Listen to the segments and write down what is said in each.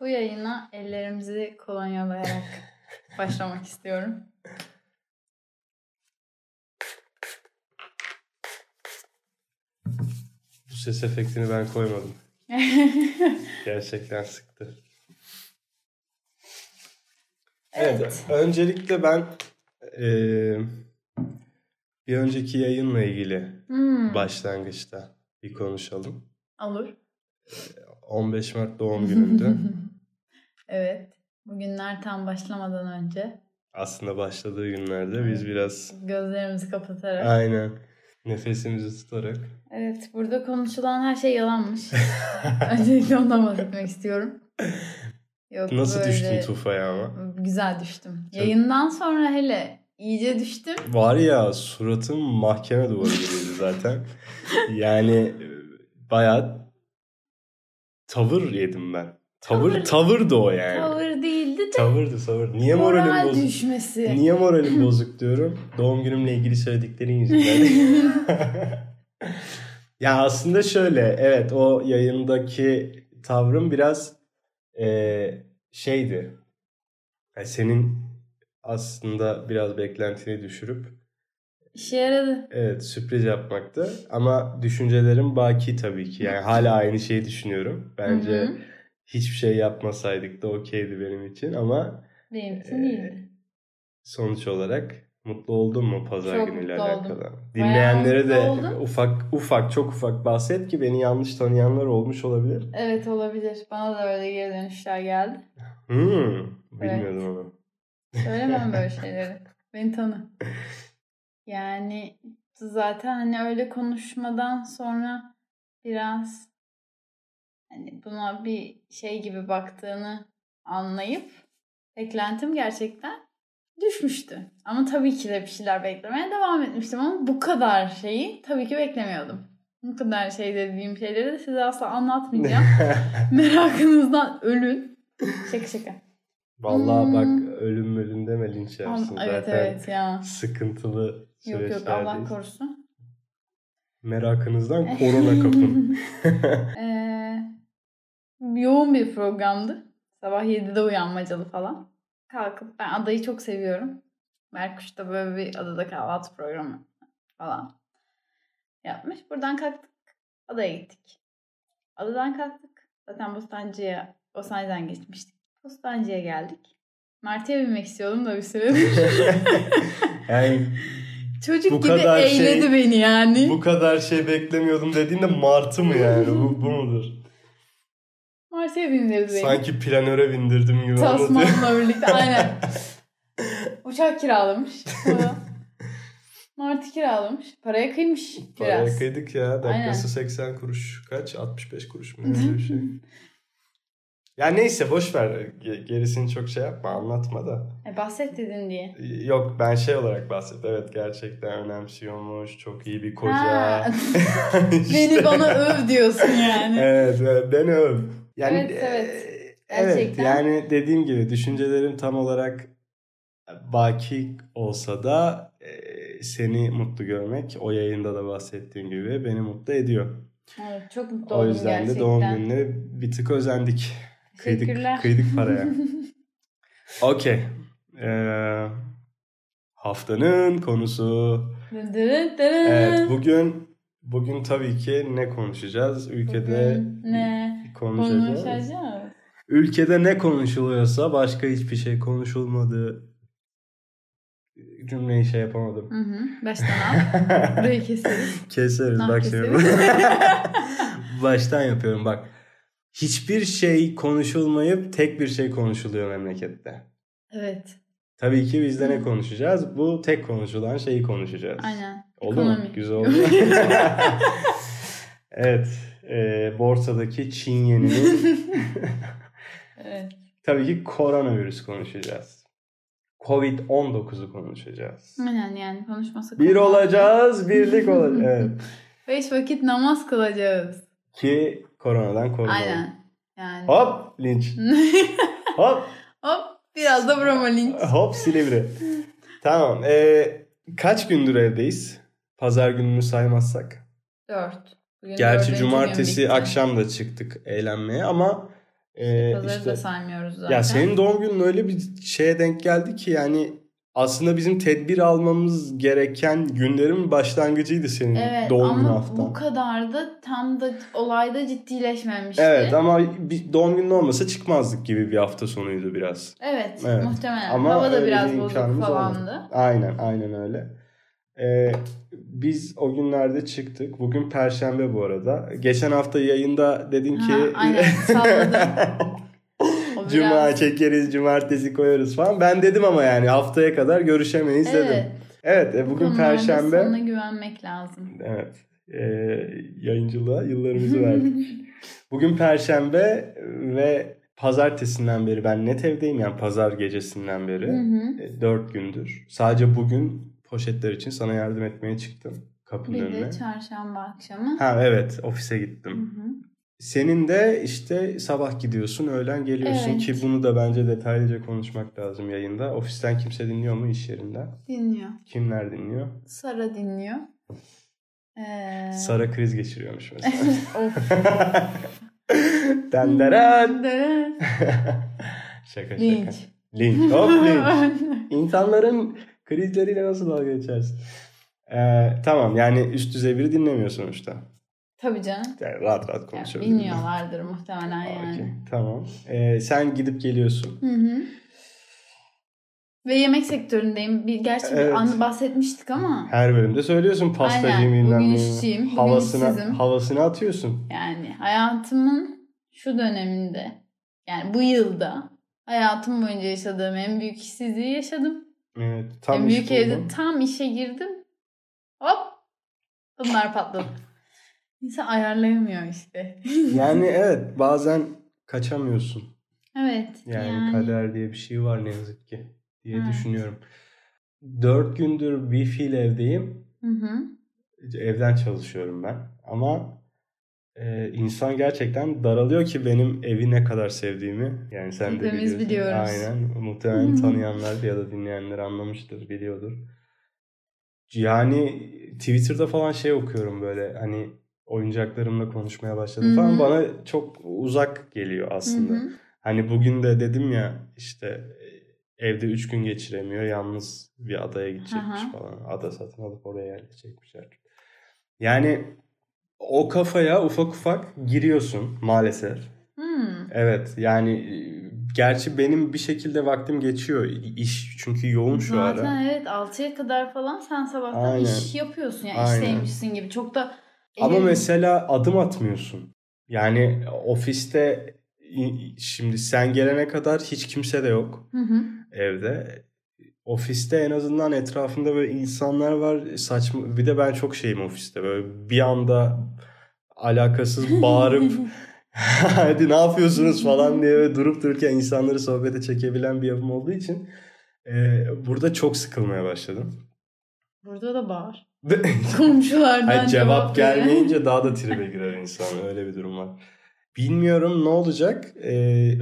Bu yayına ellerimizi kolonyalayarak başlamak istiyorum. Bu ses efektini ben koymadım. Gerçekten sıktı. Evet. Evet. öncelikle ben eee, bir önceki yayınla ilgili Hmm, başlangıçta bir konuşalım. Olur. 15 Mart doğum günümdü. evet. Bugünler tam başlamadan önce Aslında başladığı günlerde biz biraz gözlerimizi kapatarak. aynen nefesimizi tutarak Evet. Burada konuşulan her şey yalanmış. Öncelikle ondan bahsetmek istiyorum. Yok, Nasıl böyle- düştün Tufa'ya ama? Güzel düştüm. Çok- Yayından sonra hele iyice düştüm. Var ya suratım mahkeme duvarı gibiydi zaten. Yani e, bayağı tavır yedim ben. Tavır Tavır- tavırdı o yani. Tavır değildi de Tavırdı tavır. Niye moralim moral bozuk? düşmesi. Niye moralim bozuk diyorum. Doğum günümle ilgili söylediklerin yüzünden. ya aslında şöyle evet o yayındaki tavrım biraz eee, şeydi. Yani senin aslında biraz beklentini düşürüp İşe yaradı. evet sürpriz yapmaktı. Ama düşüncelerim baki tabii ki. Yani hala aynı şeyi düşünüyorum. Bence Hı hı. Hiçbir şey yapmasaydık da okeydi benim için ama Benim için değildi. sonuç olarak mutlu oldun mu pazar Çok günüyle alakalı? oldum. Dinleyenlere de oldum. ufak ufak çok ufak bahset ki beni yanlış tanıyanlar olmuş olabilir. Evet olabilir. Bana da öyle geri dönüşler geldi. Hmm, bilmiyordum onu. Söylemem böyle şeyleri. Beni tanı. Yani zaten hani öyle konuşmadan sonra biraz hani buna bir şey gibi baktığını anlayıp beklentim gerçekten düşmüştü. Ama tabii ki de bir şeyler beklemeye devam etmiştim ama bu kadar şeyi tabii ki beklemiyordum. Bu kadar şey dediğim şeyleri de size asla anlatmayacağım. Merakınızdan ölün. Şaka şaka. Vallahi Hmm. bak ölüm ölüm deme linç Ama- yersin evet zaten. evet ya. Sıkıntılı Yok yok Allah süreçlerdeyiz. korusun. Merakınızdan korona kapın. Yoğun bir programdı. Sabah 7'de uyanmacalı falan. Kalkıp ben adayı çok seviyorum. Merkuş'ta böyle bir adada kahvaltı programı falan yapmış. Buradan kalktık. Adaya gittik. Adadan kalktık. Zaten Bostancı'ya, Bostancı'dan geçmiştik. Bostancı'ya geldik. Martı'ya binmek istiyordum da bir süredir. yani Çocuk Bu gibi kadar şey- eğledi beni yani. bu kadar şey beklemiyordum dediğinde martı mı yani? Bu, bu mudur? Martı'ya bindirdi beni. Sanki planöre bindirdim gibi. Tasman'la birlikte aynen. Uçak kiralamış. Martı kiralamış. Paraya kıymış Paraya biraz. kıydık ya. Dakikası Aynen. 80 kuruş. Kaç? 65 kuruş mu? Öyle bir şey. ya neyse boş ver. Ge- Gerisini çok şey yapma. Anlatma da. E, bahset dedin diye. Yok ben şey olarak bahset. Evet gerçekten önemsiyormuş. Çok iyi bir koca. İşte. Beni bana öv diyorsun yani. Evet evet, beni öv. Yani, Evet, evet. e, Evet Gerçekten. yani dediğim gibi düşüncelerim tam olarak baki olsa da e, seni mutlu görmek o yayında da bahsettiğim gibi beni mutlu ediyor. Evet, çok mutlu O oldum yüzden gerçekten. de doğum gününe bir tık özendik. Kıydık, kıydık paraya. Okey. Ee, haftanın konusu. Evet bugün bugün tabii ki ne konuşacağız? Ülkede Bugün ne konuşacağız. konuşacağız? Ülkede ne konuşuluyorsa başka hiçbir şey konuşulmadığı cümleyi şey yapamadım. Hı hı. Baştan al. Burayı keseriz. Keseriz Nah bak keseriz. şimdi. Baştan yapıyorum bak. Hiçbir şey konuşulmayıp tek bir şey konuşuluyor memlekette. evet. Tabii ki biz de ne Hı. konuşacağız? Bu tek konuşulan şeyi konuşacağız. Aynen. Oldu mu? Güzel oldu. evet. E, borsadaki Çin yeninin evet. tabii ki koronavirüs konuşacağız. Covid-19'u konuşacağız. Aynen yani konuşmasak Bir olacağız, birlik olacağız. Evet. Beş vakit namaz kılacağız. Ki koronadan korunalım. Aynen. Yani. Hop linç. Hop Hop biraz da Brahma linç. hop Silivri. tamam. Ee, kaç gündür evdeyiz? Pazar gününü saymazsak. Dört. Bugün Gerçi cumartesi akşam da çıktık eğlenmeye ama Ee, Pazarı işte- da saymıyoruz zaten. ya senin doğum günün öyle bir şeye denk geldi ki yani aslında bizim tedbir almamız gereken günlerin başlangıcıydı senin Evet doğum günü ama haftan. bu kadar da tam da olayda ciddileşmemişti. Evet ama bir doğum günün olmasa çıkmazdık gibi bir hafta sonuydu biraz. Evet, Evet. muhtemelen. Ama Hava da biraz bir bozuk falandı. olmadı. Aynen aynen öyle. Ee, biz o günlerde çıktık. Bugün perşembe bu arada. Geçen hafta yayında dedin ki Ha, aynen, salladım. Cuma çekeriz, cumartesi koyarız falan. Ben dedim ama yani haftaya kadar görüşemeyiz dedim. Evet. Evet, e, bugün Konularda perşembe. Sana güvenmek lazım. Evet. E, yayıncılığa yıllarımızı verdik. Bugün perşembe ve pazartesinden beri ben net evdeyim yani pazar gecesinden beri. Hı hı. E, Dört gündür. Sadece bugün poşetler için sana yardım etmeye çıktım kapının Bir önüne. de çarşamba akşamı. Ha evet ofise Hı gittim. hı. Senin de işte sabah gidiyorsun öğlen geliyorsun Evet. ki bunu da bence detaylıca konuşmak lazım yayında. Ofisten kimse dinliyor mu iş yerinden? Dinliyor. Kimler dinliyor? Sara dinliyor. Ee... Sara kriz geçiriyormuş mesela. of. Denderen. Deren. şaka şaka. Linç. Linç. Hop linç. İnsanların krizleriyle nasıl dalga geçersin? Ee, tamam yani üst düzey biri dinlemiyor sonuçta. Tabii canım. Yani rahat rahat Yani konuşuyoruz. bilmiyorlardır muhtemelen yani. Okey, tamam. Ee, sen gidip geliyorsun. Hı hı. Ve yemek sektöründeyim. Bir, gerçi Evet. bir an bahsetmiştik ama Her bölümde söylüyorsun pastacıyım bilmem bugün işçiyim, bugün Havasına, işsizim. havasını atıyorsun. yani hayatımın şu döneminde yani bu yılda hayatım boyunca yaşadığım en büyük işsizliği yaşadım. Evet, tam iş büyük evde tam işe girdim. Hop bunlar patladı. İnsan ayarlayamıyor işte. Yani evet bazen kaçamıyorsun. evet. Yani, Yani, kader diye bir şey var ne yazık ki diye Evet. düşünüyorum. Dört gündür wifi ile evdeyim. Hı hı. Evden çalışıyorum ben. Ama e, insan gerçekten daralıyor ki benim evi ne kadar sevdiğimi. Yani sen de Hepimiz biliyorsun. biliyoruz. Aynen. Muhtemelen tanıyanlar ya da dinleyenler anlamıştır, biliyordur. Yani Twitter'da falan şey okuyorum böyle hani oyuncaklarımla konuşmaya başladım falan. Bana çok uzak geliyor aslında. Hani bugün de dedim ya işte e, evde 3 gün geçiremiyor. Yalnız bir adaya gidecekmiş falan. Ada satın alıp oraya yerleşecekmişler. Yani o kafaya ufak ufak giriyorsun maalesef. Hmm. Evet yani e, gerçi benim bir şekilde vaktim geçiyor. İş çünkü yoğun şu Zaten ara. evet 6'ya kadar falan sen sabahtan Aynen. iş yapıyorsun. Yani Aynen. işteymişsin gibi. Çok da Ama mesela adım atmıyorsun. Yani ofiste şimdi sen gelene kadar hiç kimse de yok. Hı hı. evde. Ofiste en azından etrafında böyle insanlar var. Saçma. Bir de ben çok şeyim ofiste. Böyle bir anda alakasız bağırıp hadi ne yapıyorsunuz falan diye durup dururken insanları sohbete çekebilen bir yapım olduğu için e, burada çok sıkılmaya başladım. Burada da bağır. Komşulardan Hayır, cevap veren. gelmeyince daha da tribe girer insan. Öyle bir durum var. Bilmiyorum ne olacak. E,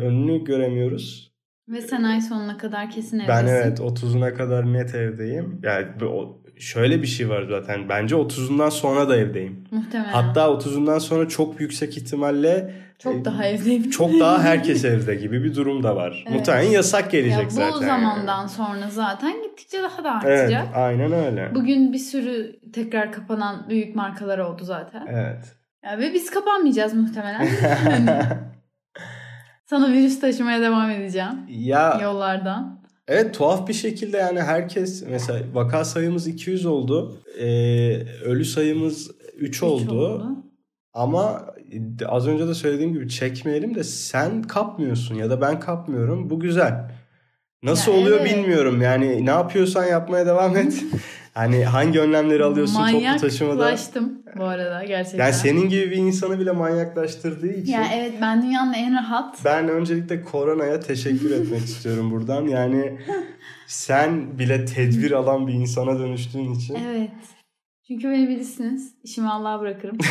önünü göremiyoruz. Ve sen ay sonuna kadar kesin evdesin. Ben evet 30'una kadar net evdeyim. Yani bu- şöyle bir şey var zaten. Bence 30'undan sonra da evdeyim. Muhtemelen. Hatta 30'undan sonra çok yüksek ihtimalle çok e, daha evdeyim. çok daha herkes evde gibi bir durum da var. Evet. Muhtemelen yasak gelecek ya bu zaten. zamandan sonra zaten gittikçe daha da Evet, artacak. aynen öyle. Bugün bir sürü tekrar kapanan büyük markalar oldu zaten. Evet. Ya ve biz kapanmayacağız muhtemelen. Sana virüs taşımaya devam edeceğim ya yollardan. evet tuhaf bir şekilde yani herkes mesela vaka sayımız 200 oldu. Ee, ölü sayımız 3 Üç oldu. Ama az önce de söylediğim gibi çekmeyelim de sen kapmıyorsun ya da ben kapmıyorum. Bu güzel. Nasıl Ya oluyor evet. bilmiyorum. Yani ne yapıyorsan yapmaya devam et. hani hangi önlemleri alıyorsun toplu taşımada. Manyaklaştım bu arada gerçekten. Yani senin gibi bir insanı bile manyaklaştırdığı için. Ya evet ben dünyanın en rahat Ben öncelikle koronaya teşekkür etmek istiyorum buradan. Yani sen bile tedbir alan bir insana dönüştüğün için. Evet. Çünkü beni bilirsiniz. İşimi Allah'a bırakırım.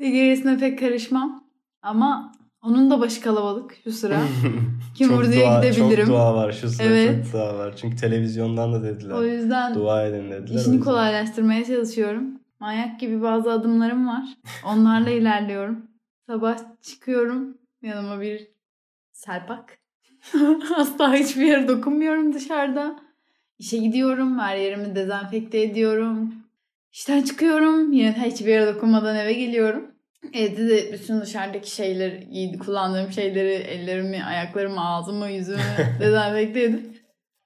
Ve gerisine pek karışmam. Ama onun da başı kalabalık şu sıra. Kim oraya dua- gidebilirim. Çok dua var şu sıra Evet. çok dua var. Çünkü televizyondan da dediler. O yüzden Dua edin dediler. İşini kolaylaştırmaya çalışıyorum. Manyak gibi bazı adımlarım var. Onlarla ilerliyorum. Sabah çıkıyorum. Yanıma bir selpak. Asla hiçbir yere dokunmuyorum dışarıda. İşe gidiyorum. Her yerimi dezenfekte ediyorum. İşten çıkıyorum. Yine hiçbir yere dokunmadan eve geliyorum. Evde de bütün dışarıdaki şeyler, giydi, kullandığım şeyleri, ellerimi, ayaklarımı, ağzımı, yüzümü dezenfekte edip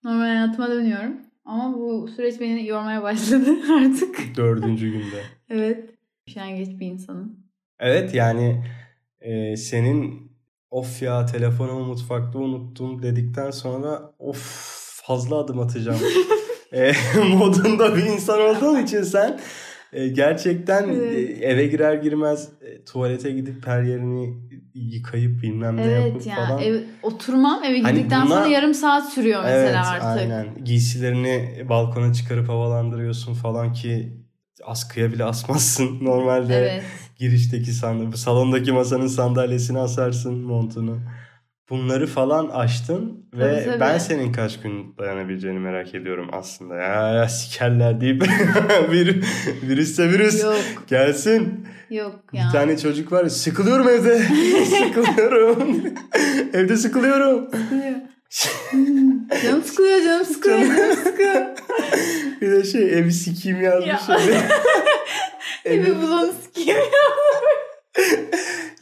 normal hayatıma dönüyorum. Ama bu süreç beni yormaya başladı artık. Dördüncü günde. evet. Üşengeç bir insanım. Evet yani e, senin of ya telefonumu mutfakta unuttum dedikten sonra of fazla adım atacağım e, modunda bir insan olduğun için sen gerçekten Evet. e, eve girer girmez e, tuvalete gidip her yerini yıkayıp bilmem ne Evet yapıp ya falan. ev, oturmam eve Hani gittikten bunlar- sonra yarım saat sürüyor mesela evet artık. aynen giysilerini balkona çıkarıp havalandırıyorsun falan ki askıya bile asmazsın normalde. Evet. girişteki sandalye, salondaki masanın sandalyesine asarsın montunu. Bunları falan açtın ve Tabii, tabii. ben senin kaç gün dayanabileceğini merak ediyorum aslında. Ya, ya sikerler deyip bir virüsse virüs Yok gelsin. yok ya. Bir tane çocuk var sıkılıyorum evde. sıkılıyorum. evde sıkılıyorum. Sıkılıyor. canım sıkılıyor canım sıkılıyor canım sıkılıyor. Bir de şey evi sikeyim yazmış. Ya. Evi Evi- bulanı sikeyim.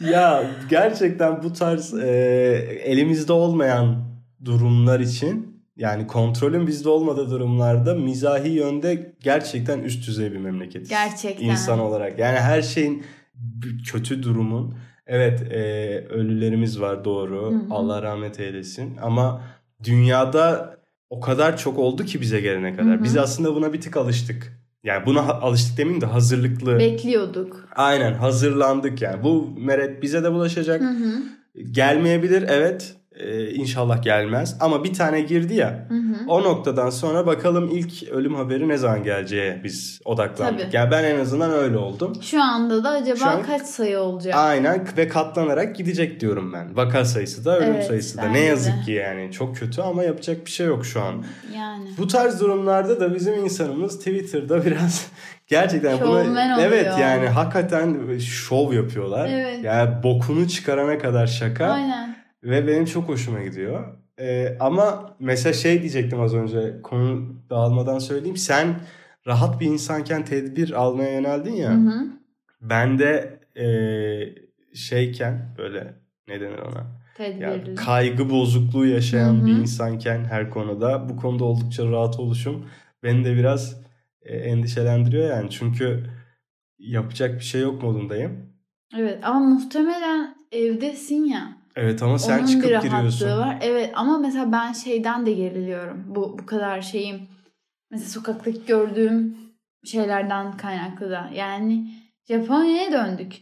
Ya gerçekten bu tarz e, elimizde olmayan durumlar için yani kontrolün bizde olmadığı durumlarda mizahi yönde gerçekten üst düzey bir memleketiz. Gerçekten. İnsan olarak. Yani her şeyin kötü durumun evet e, ölülerimiz var doğru. Hı hı. Allah rahmet eylesin. Ama dünyada o kadar çok oldu ki bize gelene kadar. Hı hı. Biz aslında buna bir tık alıştık. Yani buna alıştık demeyeyim de hazırlıklı. Bekliyorduk. Aynen hazırlandık yani. Bu meret bize de bulaşacak. Hı hı. Gelmeyebilir evet. Ee, inşallah gelmez. Ama bir tane girdi ya. Hı hı. O noktadan sonra bakalım ilk ölüm haberi ne zaman geleceğe biz odaklandık. Tabii. Yani ben en azından öyle oldum. Şu anda da acaba Şu an- kaç sayı olacak? Aynen ve katlanarak gidecek diyorum ben. Vaka sayısı da ölüm Evet, sayısı da. Ne de. yazık ki yani çok kötü ama yapacak bir şey yok şu an. Yani. Bu tarz durumlarda da bizim insanımız Twitter'da biraz gerçekten Şovmen buna oluyor. evet yani hakikaten şov yapıyorlar. Evet. Yani bokunu çıkarana kadar şaka Aynen. Ve benim çok hoşuma gidiyor. Ee, ama mesela şey diyecektim az önce konu dağılmadan söyleyeyim. Sen rahat bir insanken tedbir almaya yöneldin ya. Hı hı. Ben de ee, şeyken böyle ne denir ona? Tedbirli. kaygı bozukluğu yaşayan Hı hı. bir insanken her konuda bu konuda oldukça rahat oluşum beni de biraz e, endişelendiriyor yani. Çünkü yapacak bir şey yok modundayım. Evet ama muhtemelen evdesin ya. Evet ama sen Onun çıkıp bir rahatlığı giriyorsun. var. Evet ama mesela ben şeyden de geriliyorum. Bu bu kadar şeyim. Mesela sokaktaki gördüğüm şeylerden kaynaklı da. Yani Japonya'ya döndük.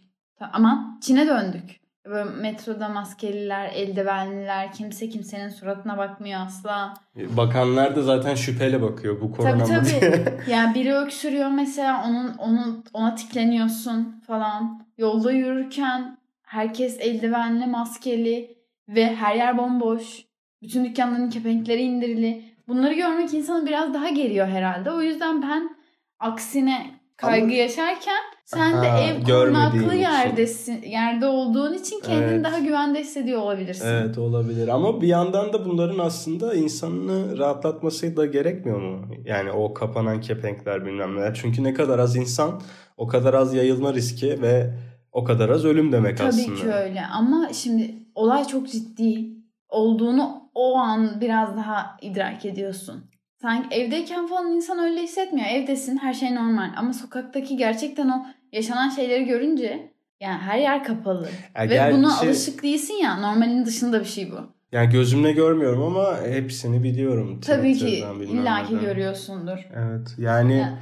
Aman Çin'e döndük. Böyle metroda maskeliler, eldivenliler, kimse kimsenin suratına bakmıyor asla. Bakanlar da zaten şüpheyle bakıyor bu korona Tabii mı tabii. Yani biri öksürüyor mesela onun onun ona tikleniyorsun falan. Yolda yürürken herkes eldivenli, maskeli ve her yer bomboş. Bütün dükkanların kepenkleri indirili. Bunları görmek insanı biraz daha geriyor herhalde. O yüzden ben aksine kaygı Ama- yaşarken sen de Aha, ev görmediğin korunaklı yerdesin, yerde olduğun için kendini Evet. daha güvende hissediyor olabilirsin. Evet olabilir ama bir yandan da bunların aslında insanını rahatlatması da gerekmiyor mu? Yani o kapanan kepenkler bilmem neler. Çünkü ne kadar az insan o kadar az yayılma riski ve o kadar az ölüm demek Tabii aslında. ki öyle ama şimdi olay çok ciddi olduğunu o an biraz daha idrak ediyorsun. Sanki evdeyken falan insan öyle hissetmiyor. Evdesin her şey normal ama sokaktaki gerçekten o yaşanan şeyleri görünce yani her yer kapalı. Ya Ve buna gerçi- alışık değilsin ya normalin dışında bir şey bu. Yani gözümle görmüyorum ama hepsini biliyorum. Tabii ki illaki görüyorsundur. Evet yani Ya.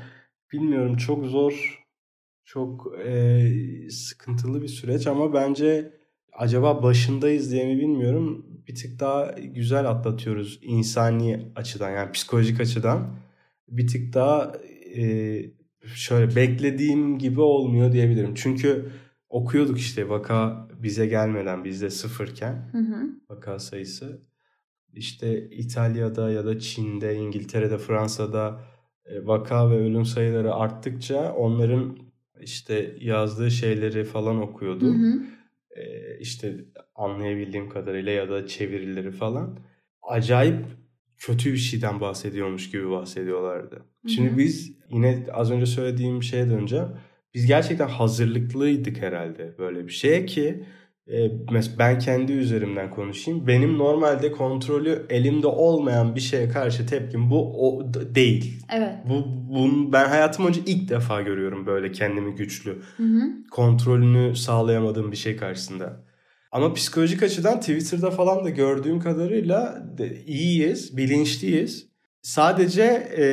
bilmiyorum çok zor, çok e, sıkıntılı bir süreç ama bence acaba başındayız diye mi bilmiyorum. Bir tık daha güzel atlatıyoruz insani açıdan yani psikolojik açıdan. Bir tık daha e, şöyle beklediğim gibi olmuyor diyebilirim. Çünkü okuyorduk işte vaka bize gelmeden bizde sıfırken Hı hı. vaka sayısı. İşte İtalya'da ya da Çin'de, İngiltere'de, Fransa'da e, vaka ve ölüm sayıları arttıkça onların işte yazdığı şeyleri falan Hı okuyordum. hı. e, işte anlayabildiğim kadarıyla ya da çevirileri falan acayip kötü bir şeyden bahsediyormuş gibi bahsediyorlardı. Şimdi Hı-hı. biz yine az önce söylediğim şeye döneceğim. Biz gerçekten hazırlıklıydık herhalde böyle bir şeye ki ben kendi üzerimden konuşayım. Benim normalde kontrolü elimde olmayan bir şeye karşı tepkim bu o değil. Evet. Bu bunu ben hayatım boyunca ilk defa görüyorum böyle kendimi güçlü. Hı hı. Kontrolünü sağlayamadığım bir şey karşısında. Ama psikolojik açıdan Twitter'da falan da gördüğüm kadarıyla iyiyiz, bilinçliyiz. Sadece e,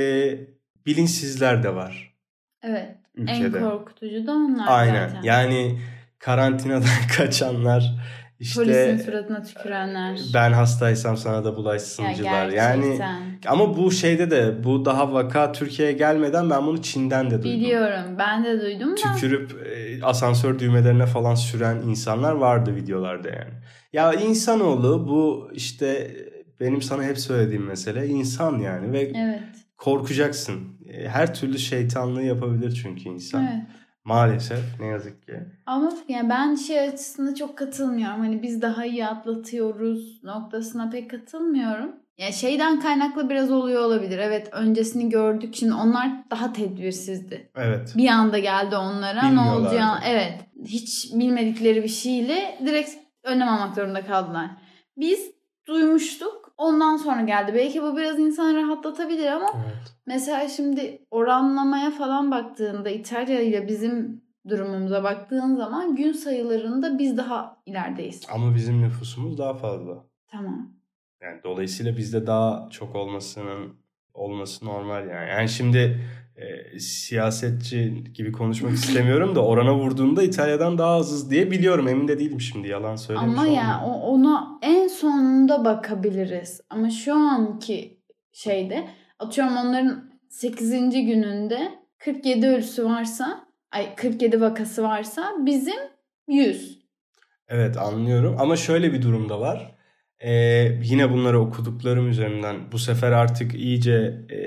bilinçsizler de var Evet. ülkede. En korkutucu da onlar Aynen. zaten. Yani karantinadan kaçanlar, işte Polisin suratına tükürenler. ben hastaysam sana da bulaşsıncılar. Ya yani ama bu şeyde de bu daha vaka Türkiye'ye gelmeden ben bunu Çin'den de duydum. Biliyorum. Ben de duydum da. Tükürüp e, asansör düğmelerine falan süren insanlar vardı videolarda yani. Ya insanoğlu bu işte benim sana hep söylediğim mesele insan yani ve Evet. korkacaksın. E, Her türlü şeytanlığı yapabilir çünkü insan. Evet. Maalesef ne yazık ki. Ama yani ben şey açısında çok katılmıyorum. Hani biz daha iyi atlatıyoruz noktasına pek katılmıyorum. Ya şeyden kaynaklı biraz oluyor olabilir. Evet öncesini gördük. Şimdi onlar daha tedbirsizdi. Evet. Bir anda geldi onlara ne Bilmiyorlardı. olacağı. Evet. Hiç bilmedikleri bir şeyle direkt önlem almak zorunda kaldılar. Biz duymuştuk. Ondan sonra geldi. Belki bu biraz insanı rahatlatabilir ama Evet. Mesela şimdi oranlamaya falan baktığında İtalya ile bizim durumumuza baktığın zaman gün sayılarında biz daha ilerideyiz. Ama bizim nüfusumuz daha fazla. Tamam. Yani dolayısıyla bizde daha çok olmasının olması normal yani. Yani şimdi e, siyasetçi gibi konuşmak istemiyorum da orana vurduğunda İtalya'dan daha azız diye biliyorum. Emin de değilim şimdi yalan söylemiş Ama ya o- ona en sonunda bakabiliriz. Ama şu anki şeyde atıyorum onların 8. gününde 47 ölüsü varsa ay 47 vakası varsa bizim 100. Evet anlıyorum ama şöyle bir durum da var. Ee, yine bunları okuduklarım üzerinden bu sefer artık iyice e,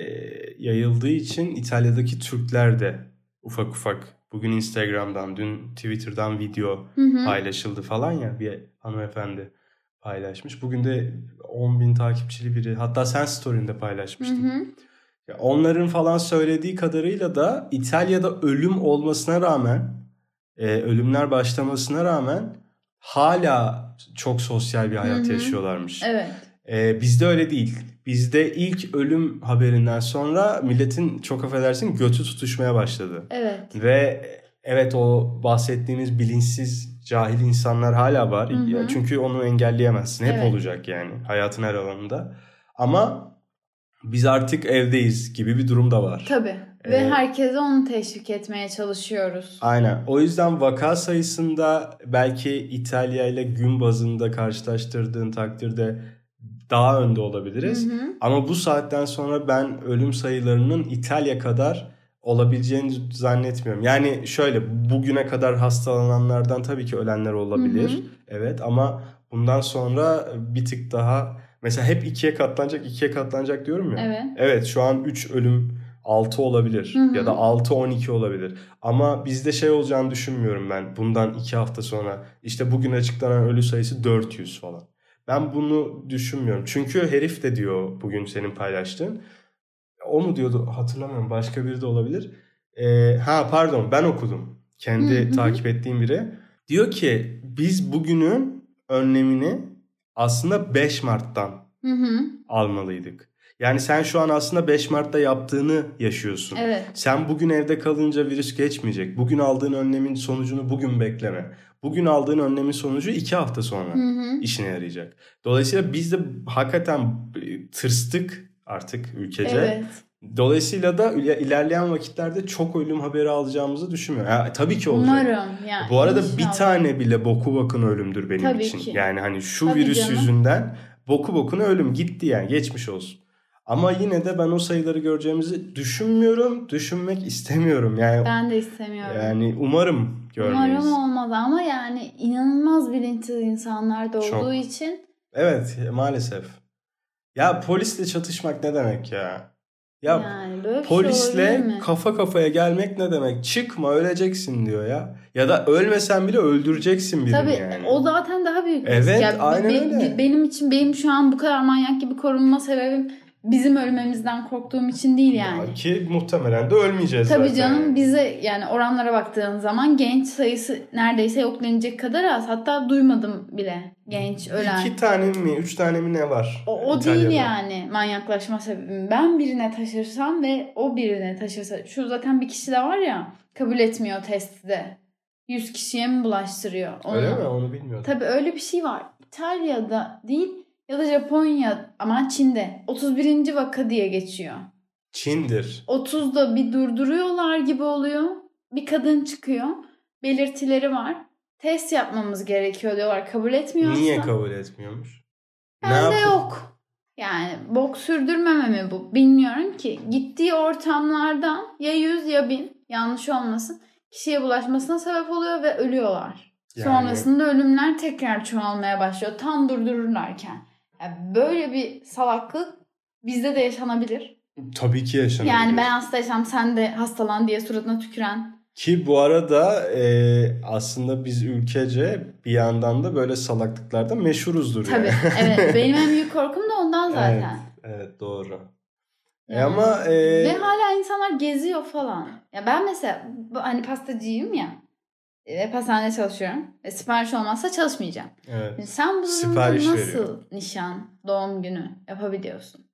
yayıldığı için İtalya'daki Türkler de ufak ufak bugün Instagram'dan dün Twitter'dan video Hı hı. paylaşıldı falan ya bir hanımefendi paylaşmış. Bugün de 10 bin takipçili biri hatta sen story'inde Hı paylaşmıştın. hı. Ya Onların falan söylediği kadarıyla da İtalya'da ölüm olmasına rağmen, e, ölümler başlamasına rağmen hala çok sosyal bir hayat Hı hı. yaşıyorlarmış. Evet. E, bizde öyle değil. Bizde ilk ölüm haberinden sonra milletin çok affedersin götü tutuşmaya başladı. Evet. Ve evet o bahsettiğimiz bilinçsiz cahil insanlar hala var. Hı hı. Çünkü onu engelleyemezsin. Hep Evet. olacak yani hayatın her alanında. Ama biz artık evdeyiz gibi bir durum da var. Tabii. Ve Ee, herkese onu teşvik etmeye çalışıyoruz. Aynen. O yüzden vaka sayısında belki İtalya ile gün bazında karşılaştırdığın takdirde daha önde olabiliriz. Hı hı. Ama bu saatten sonra ben ölüm sayılarının İtalya kadar olabileceğini zannetmiyorum. Yani şöyle bugüne kadar hastalananlardan tabii ki ölenler olabilir. Hı hı. Evet ama bundan sonra bir tık daha mesela hep ikiye katlanacak ikiye katlanacak diyorum ya. Evet. Evet şu an 3 ölüm 6 olabilir Hı hı. ya da 6-12 olabilir. Ama bizde şey olacağını düşünmüyorum ben bundan 2 hafta sonra. işte bugün açıklanan ölü sayısı 400 falan. Ben bunu düşünmüyorum. Çünkü herif de diyor bugün senin paylaştığın. O mu diyordu hatırlamıyorum başka biri de olabilir. Ee, ha pardon ben okudum. Kendi Hı hı. takip ettiğim biri. Diyor ki biz bugünün önlemini aslında 5 Mart'tan Hı hı. almalıydık. Yani sen şu an aslında 5 Mart'ta yaptığını yaşıyorsun. Evet. Sen bugün evde kalınca virüs geçmeyecek. Bugün aldığın önlemin sonucunu bugün bekleme. Bugün aldığın önlemin sonucu 2 hafta sonra Hı hı. işine yarayacak. Dolayısıyla biz de hakikaten tırstık artık ülkece. Evet. Dolayısıyla da il- ilerleyen vakitlerde çok ölüm haberi alacağımızı düşünmüyorum. Ha, tabii ki olacak. Umarım. Yani Bu arada bir inşallah. tane bile boku bakın ölümdür benim Tabii için. ki. Yani hani şu Tabii virüs canım. yüzünden boku bokuna ölüm gitti yani geçmiş olsun. Ama yine de ben o sayıları göreceğimizi düşünmüyorum, düşünmek istemiyorum. Yani Ben de istemiyorum. yani umarım görmeyiz. Umarım olmaz ama yani inanılmaz bilinçsiz insanlar da Çok. olduğu için Evet maalesef. Ya polisle çatışmak ne demek ya? Ya Yani böyle şey polisle mi? kafa kafaya gelmek ne demek? Çıkma öleceksin diyor ya. Ya da ölmesen bile öldüreceksin birini Tabii yani. o zaten daha büyük. Evet, Ya, aynen be- öyle. Benim için benim şu an bu kadar manyak gibi korunma sebebim bizim ölmemizden korktuğum için değil yani. Ya Ki muhtemelen de ölmeyeceğiz Tabii zaten. canım bize yani oranlara baktığın zaman genç sayısı neredeyse yok denecek kadar az. Hatta duymadım bile genç ölen. İki tane mi, üç tane mi ne var? O, o İtalya'da? değil yani manyaklaşma sebebim. Ben birine taşırsam ve o birine taşırsa. Şu zaten bir kişi de var ya kabul etmiyor testte. 100 kişiye mi bulaştırıyor onu? Öyle mi? Onu bilmiyordum. Tabii öyle bir şey var. İtalya'da değil ya da Japonya ama Çin'de 31. vaka diye geçiyor. Çin'dir. 30'da bir durduruyorlar gibi oluyor. Bir kadın çıkıyor. Belirtileri var. Test yapmamız gerekiyor diyorlar. Kabul etmiyorsa. Niye kabul etmiyormuş? Ne Bende yapıp- yok. Yani bok sürdürmeme mi bu? Bilmiyorum ki. Gittiği ortamlardan ya yüz ya bin yanlış olmasın kişiye bulaşmasına sebep oluyor ve ölüyorlar. Yani- Sonrasında ölümler tekrar çoğalmaya başlıyor. Tam durdururlarken. Yani böyle bir salaklık bizde de yaşanabilir. Tabii ki yaşanabilir. Yani ben hastaysam sen de hastalan diye suratına tüküren. Ki bu arada e, aslında biz ülkece bir yandan da böyle salaklıklarda meşhuruzdur. Tabii. Yani. evet. Benim en büyük korkum da ondan zaten. Evet, evet doğru. E Yani. ama e, Ve hala insanlar geziyor falan. Ya ben mesela hani pastacıyım ya. Ve pastanede çalışıyorum. Ve sipariş olmazsa çalışmayacağım. evet. Sen bu durumda nasıl veriyor. nişan, doğum günü yapabiliyorsun?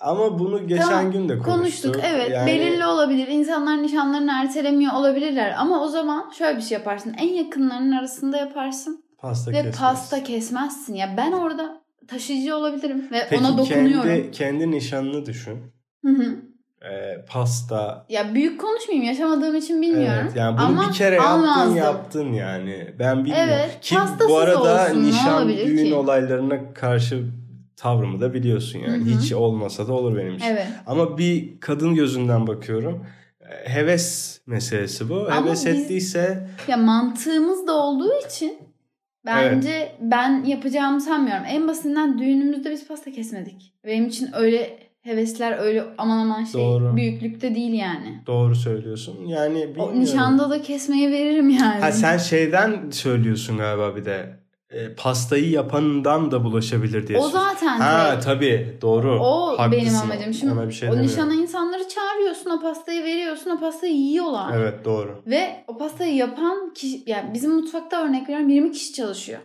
Ama bunu geçen Tamam, gün de konuştuk. Konuştuk. Evet. Yani Belirli olabilir. İnsanlar nişanlarını ertelemiyor olabilirler. Ama o zaman şöyle bir şey yaparsın. En yakınlarının arasında yaparsın. pasta ve kesmez. pasta kesmezsin. Ya ben orada taşıyıcı olabilirim. Ve Peki ona dokunuyorum. kendi, kendi nişanını düşün. Hı hı. E, pasta. Ya büyük konuşmayayım. Yaşamadığım için bilmiyorum. Evet, yani bunu Ama bir kere yaptın almazdım. yaptın yani. Ben bilmiyorum. Evet, Ki bu arada olsun, nişan düğün ki? olaylarına karşı tavrımı da biliyorsun yani. Hı hı. Hiç olmasa da olur benim için. Evet. Ama bir kadın gözünden bakıyorum. E, Heves meselesi bu. Ama Heves biz- ettiyse Ya mantığımız da olduğu için bence ben yapacağımı sanmıyorum. En basitinden düğünümüzde biz pasta kesmedik. Benim için öyle hevesler öyle aman aman şey Doğru. büyüklükte değil yani. doğru söylüyorsun. Yani bilmiyorum. O nişanda da kesmeyi veririm yani. Ha sen şeyden söylüyorsun galiba bir de. E, pastayı yapanından da bulaşabilir diye. o zaten Ha direkt. tabii doğru. O Haklısın. benim amacım. Şimdi Ona bir şey o demiyorum. nişana insanları çağırıyorsun, o pastayı veriyorsun, o pastayı yiyorlar. Evet doğru. Ve o pastayı yapan kişi, yani bizim mutfakta örnek veriyorum 20 kişi çalışıyor.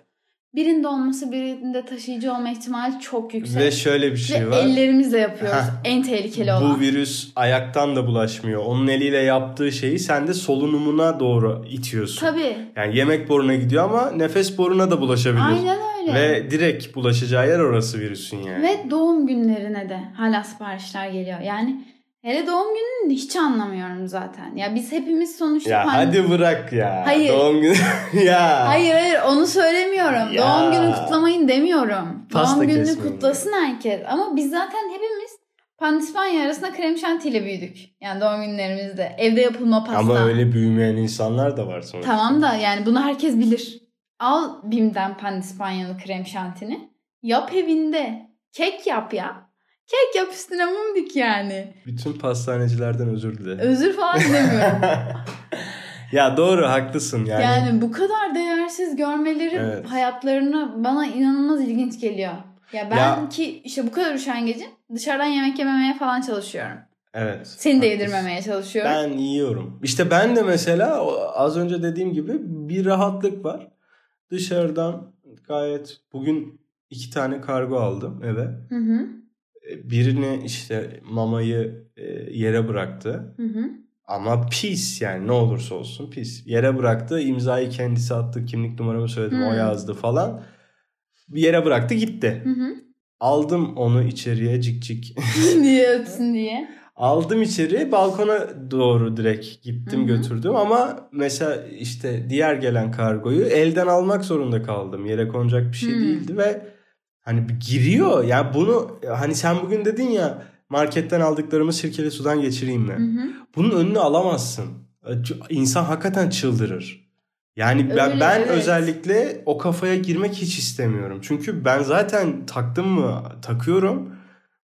Birinde olması birinde taşıyıcı olma ihtimali çok yüksek. Ve şöyle bir şey Ve var. ellerimizle yapıyoruz. Heh. en tehlikeli olan. Bu virüs ayaktan da bulaşmıyor. Onun eliyle yaptığı şeyi sen de solunumuna doğru itiyorsun. Tabii. Yani yemek boruna gidiyor ama nefes boruna da bulaşabilir. Aynen öyle. Ve direkt bulaşacağı yer orası virüsün yani. Ve doğum günlerine de hala siparişler geliyor. Yani hele doğum gününü hiç anlamıyorum zaten. Ya biz hepimiz sonuçta ya pand- hadi bırak ya. Hayır. Doğum günü. ya. Hayır hayır onu söylemiyorum. Ya. Doğum günü kutlamayın demiyorum. Pasta Doğum gününü kesmeyin. kutlasın herkes. Ama biz zaten hepimiz pandispanya arasında krem şantiyle büyüdük. Yani doğum günlerimizde. Evde yapılma pasta. Ama öyle büyümeyen insanlar da var sonuçta. Tamam da yani bunu herkes bilir. Al Bim'den pandispanyalı krem şantini. Yap evinde. Kek yap ya. Kek yap üstüne mum dik yani. Bütün pastanecilerden özür dile. Özür falan dilemiyorum. ya doğru haklısın yani. yani, bu kadar değersiz görmeleri Evet. hayatlarını bana inanılmaz ilginç geliyor. Ya ben Ya- ki işte bu kadar üşengecim dışarıdan yemek yememeye falan çalışıyorum. Evet. Seni de haklısın. yedirmemeye çalışıyorum. Ben yiyorum. İşte ben de mesela az önce dediğim gibi bir rahatlık var. Dışarıdan gayet bugün iki tane kargo aldım eve. Hı hı. Birini işte mamayı e, yere bıraktı. Hı hı. Ama pis yani ne olursa olsun pis. Yere bıraktı imzayı kendisi attı kimlik numaramı söyledim o Hmm. yazdı falan. Bir yere bıraktı gitti. Hı hı. Aldım onu içeriye cik cik. diye öpsün diye. Aldım içeri balkona doğru direkt gittim Hı hı. götürdüm ama mesela işte diğer gelen kargoyu elden almak zorunda kaldım. Yere konacak bir şey Hı. değildi ve hani giriyor. Ya bunu hani sen bugün dedin ya marketten aldıklarımı sirkeli sudan geçireyim mi? Hı hı. Bunun önünü alamazsın. İnsan hakikaten çıldırır. Yani ben, Öyle, ben evet. özellikle o kafaya girmek hiç istemiyorum. Çünkü ben zaten taktım mı takıyorum.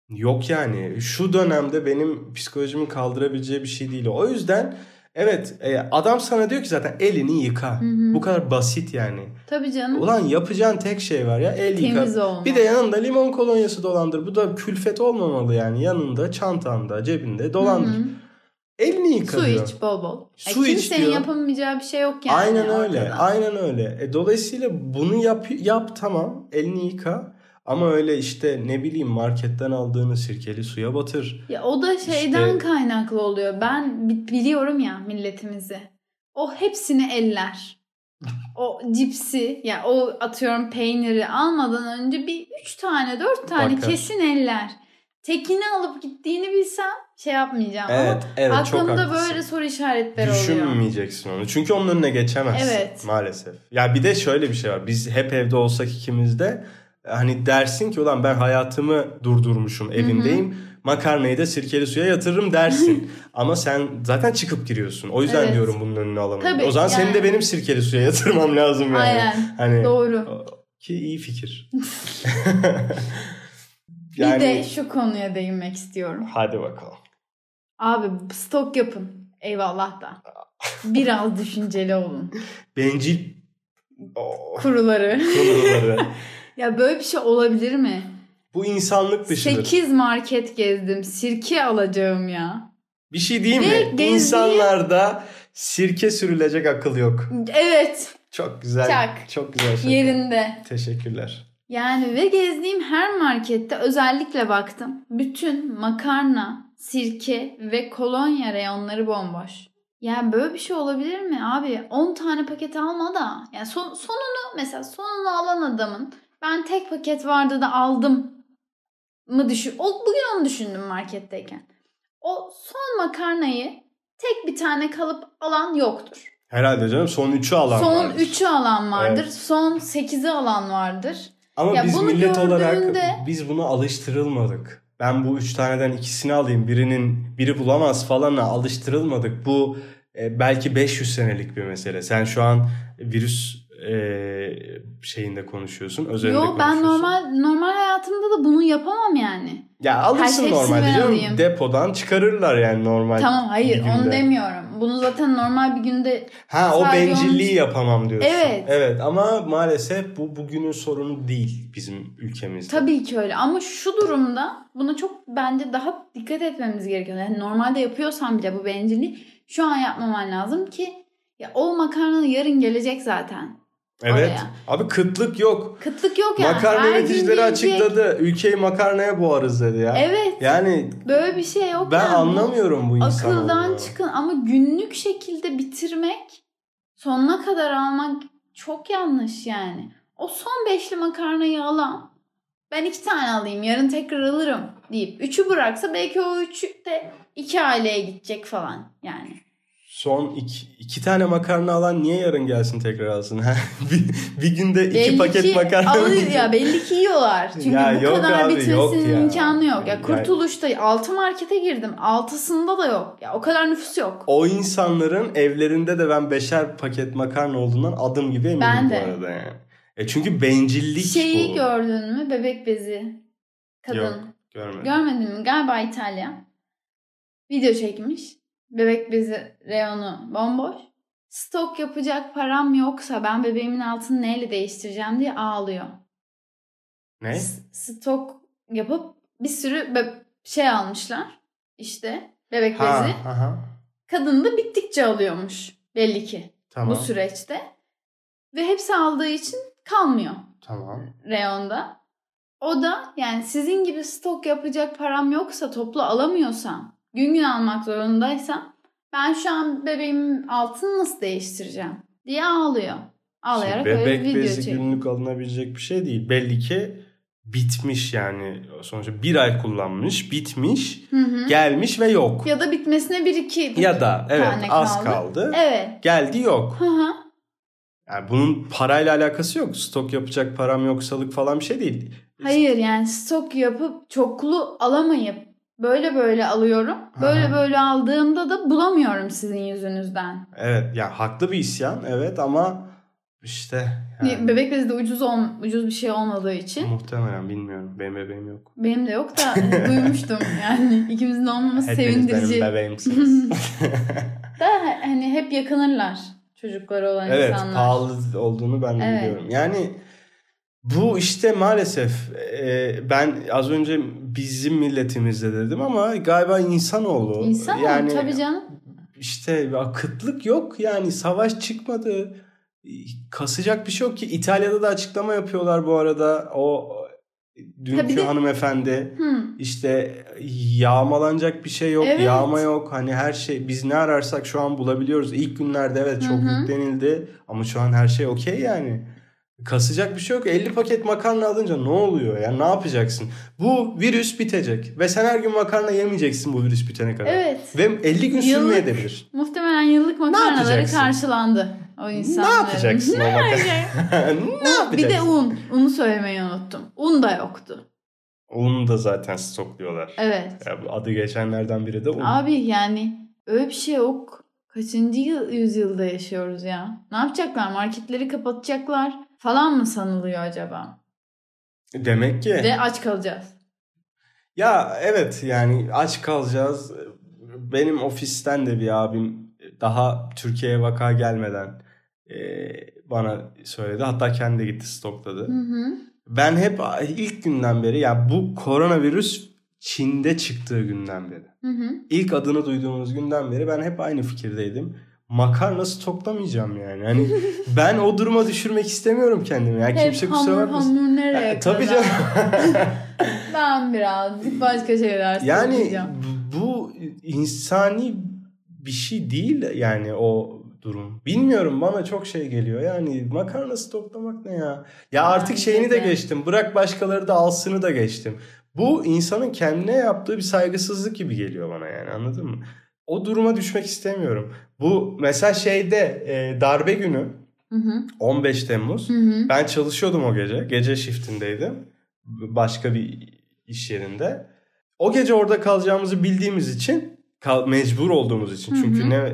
Yok yani. Şu dönemde benim psikolojimin kaldırabileceği bir şey değil. O yüzden evet e, adam sana diyor ki zaten elini yıka. Hı hı. Bu kadar basit yani. Tabii canım. Ulan yapacağın tek şey var ya el Temiz yıka. olmak. Bir de yanında limon kolonyası dolandır. Bu da külfet olmamalı yani. Yanında, çantanda, cebinde dolandır. Hı hı. Elini yıka Su diyor. iç bol bol. Su iç kimsenin diyor. yapamayacağı bir şey yok yani. aynen öyle. ortada. Aynen öyle. E, dolayısıyla bunu yap, yap tamam. Elini yıka. Ama öyle işte ne bileyim marketten aldığını sirkeli suya batır. Ya o da şeyden İşte- kaynaklı oluyor. Ben bi- biliyorum ya milletimizi. O hepsini eller. O cipsi ya o atıyorum peyniri almadan önce bir üç tane dört tane Bakar. kesin eller. Tekini alıp gittiğini bilsem şey yapmayacağım Evet, ama evet çok aklımda haklısın. böyle soru işaretleri oluyor. Düşünmeyeceksin onu. Çünkü onun önüne geçemezsin. Evet. Maalesef. Ya bir de şöyle bir şey var. Biz hep evde olsak ikimiz de hani dersin ki ulan ben hayatımı durdurmuşum evimdeyim. Makarnayı da sirkeli suya yatırırım dersin. Ama sen zaten çıkıp giriyorsun. O yüzden Evet. diyorum bunun önünü alamıyorum. Tabii, o zaman senin yani. de benim sirkeli suya yatırmam lazım yani. Aynen. Hani Doğru. ki iyi fikir. Bir de şu konuya değinmek istiyorum. hadi bakalım. Abi stok yapın. Eyvallah da. Biraz düşünceli olun. Bencil oh, Kuruları. konuları. ya böyle bir şey olabilir mi? Bu insanlık dışıdır. 8 market gezdim. Sirke alacağım ya. Bir şey diyeyim Ve mi? gezdiği- İnsanlarda sirke sürülecek akıl yok. Evet. Çok güzel. Çak. Çok güzel şey. Yerinde. Teşekkürler. Yani ve gezdiğim her markette özellikle baktım. Bütün makarna, sirke ve kolonya reyonları bomboş. Yani böyle bir şey olabilir mi abi? 10 tane paket alma da. Yani son, sonunu mesela sonunu alan adamın ben tek paket vardı da aldım mı düşün. O, bugün onu düşündüm marketteyken. O son makarnayı tek bir tane kalıp alan yoktur. Herhalde canım son 3'ü alan son vardır. 3'ü alan vardır. Evet. Son 8'i alan vardır. Ama Ya biz bunu millet olarak gördüğünde- biz buna alıştırılmadık. Ben bu üç taneden ikisini alayım. Birinin biri bulamaz falanla alıştırılmadık. Bu e, belki 500 senelik bir mesele. Sen şu an virüs e, şeyinde konuşuyorsun. Özelinde Yo ben konuşuyorsun. normal normal hayatımda da bunu yapamam yani. Ya alırsın Her şey normalde hepsini ben canım. alayım. Depodan çıkarırlar yani normal. Tamam hayır onu demiyorum. Bunu zaten normal bir günde Ha o bencilliği onun- yapamam diyorsun. Evet. Evet ama maalesef bu bugünün sorunu değil bizim ülkemizde. tabii ki öyle ama şu durumda buna çok bence daha dikkat etmemiz gerekiyor. Yani normalde yapıyorsan bile bu bencilliği şu an yapmaman lazım ki ya o makarna yarın gelecek zaten. Evet. oraya. Abi kıtlık yok. Kıtlık yok yani. Makarna Her üreticileri açıkladı. Ülkeyi makarnaya boğarız dedi ya. Evet. Yani Böyle bir şey yok. ben yani. Anlamıyorum bu insanları. Akıldan çıkın ama günlük şekilde bitirmek sonuna kadar almak çok yanlış yani. O son beşli makarnayı alan ben iki tane alayım yarın tekrar alırım deyip üçü bıraksa belki o üçü de iki aileye gidecek falan yani. Son iki, iki tane makarna alan niye yarın gelsin tekrar alsın? bir, bir günde iki belli paket ki makarna yiyecek. ya belli ki yiyorlar. Çünkü Ya bu yok kadar abi, bitmesinin yok ya. imkanı yok. Ya Yani- Kurtuluş'ta altı markete girdim. Altısında da yok. Ya o kadar nüfus yok. O insanların evlerinde de ben beşer paket makarna olduğundan adım gibi eminim Ben bu de. arada yani. E çünkü bencillik Şeyi bu. gördün mü? Bebek bezi. Kadın. Yok görmedim. Görmedin mi? Galiba İtalya. Video çekmiş. Bebek bezi reyonu bomboş. Stok yapacak param yoksa ben bebeğimin altını neyle değiştireceğim diye ağlıyor. ne? S- Stok yapıp bir sürü be- şey almışlar. İşte bebek Ha, bezi. aha. Kadın da bittikçe alıyormuş belli ki Tamam. bu süreçte. Ve hepsi aldığı için kalmıyor Tamam. reyonda. O da yani sizin gibi stok yapacak param yoksa toplu alamıyorsam gün gün almak zorundaysam ben şu an bebeğimin altını nasıl değiştireceğim diye ağlıyor. Ağlayarak öyle bebek bir video bezi çekiyor. günlük alınabilecek bir şey değil. Belli ki bitmiş yani sonuçta bir ay kullanmış, bitmiş, Hı hı. gelmiş ve yok. Ya, Ya da bitmesine bir iki da evet tane az kaldı. kaldı. Evet. Geldi yok. Hı hı. Yani bunun parayla alakası yok. Stok yapacak param yoksalık falan bir şey değil. Hayır yani stok yapıp çoklu alamayıp böyle böyle alıyorum. Böyle Aha. böyle aldığımda da bulamıyorum sizin yüzünüzden. Evet ya haklı bir isyan evet ama işte yani. Bebek bezi de ucuz, ol, ucuz bir şey olmadığı için. Muhtemelen bilmiyorum. Benim bebeğim yok. Benim de yok da duymuştum yani. ikimizin olmaması Hepiniz sevindirici. benim bebeğimsiniz. da hani hep yakınırlar çocukları olan evet, insanlar. Evet pahalı olduğunu ben de evet. biliyorum. Yani bu işte maalesef e, ben az önce bizim milletimizde dedim ama galiba insanoğlu. İnsanoğlu yani, tabii canım. İşte kıtlık yok yani savaş çıkmadı. Kasacak bir şey yok ki. İtalya'da da açıklama yapıyorlar bu arada. O dünkü de... hanımefendi hmm. işte yağmalanacak bir şey yok, evet. yağma yok. Hani her şey biz ne ararsak şu an bulabiliyoruz. İlk günlerde evet çok Hı-hı. yüklenildi ama şu an her şey okey yani. Kasacak bir şey yok. 50 paket makarna alınca ne oluyor? Yani ne yapacaksın? Bu virüs bitecek. Ve sen her gün makarna yemeyeceksin bu virüs bitene kadar. Evet. Ve 50 gün yıllık, sürmeyebilir. Muhtemelen yıllık makarnaları karşılandı o insanların. Ne yapacaksın o makarna? ne yapacaksın? Bir de un. Unu söylemeyi unuttum. Un da yoktu. Un da zaten stokluyorlar. Evet. Ya adı geçenlerden biri de un. Abi yani öyle bir şey yok. Kaçıncı yüzyılda yaşıyoruz ya? Ne yapacaklar? Marketleri kapatacaklar falan mı sanılıyor acaba? Demek ki. Ve aç kalacağız. Ya evet yani aç kalacağız. Benim ofisten de bir abim daha Türkiye'ye vaka gelmeden e, bana söyledi. Hatta kendi gitti stokladı. Hı hı. Ben hep ilk günden beri ya bu koronavirüs Çin'de çıktığı günden beri. Hı hı. İlk adını duyduğumuz günden beri ben hep aynı fikirdeydim makarna stoklamayacağım yani. Hani ben o duruma düşürmek istemiyorum kendimi. Yani Hep kimse kusura bakmasın. Hamur nereye yani, Tabii canım. ben birazcık başka şeyler Yani bu insani bir şey değil yani o durum. Bilmiyorum bana çok şey geliyor. Yani makarna stoklamak ne ya? Ya artık yani şeyini de geçtim. Bırak başkaları da alsını da geçtim. Bu insanın kendine yaptığı bir saygısızlık gibi geliyor bana yani anladın mı? O duruma düşmek istemiyorum. Bu mesela şeyde e, darbe günü hı hı. 15 Temmuz. Hı hı. Ben çalışıyordum o gece. Gece shiftindeydim. Başka bir iş yerinde. O gece orada kalacağımızı bildiğimiz için kal, mecbur olduğumuz için. Çünkü hı hı. ne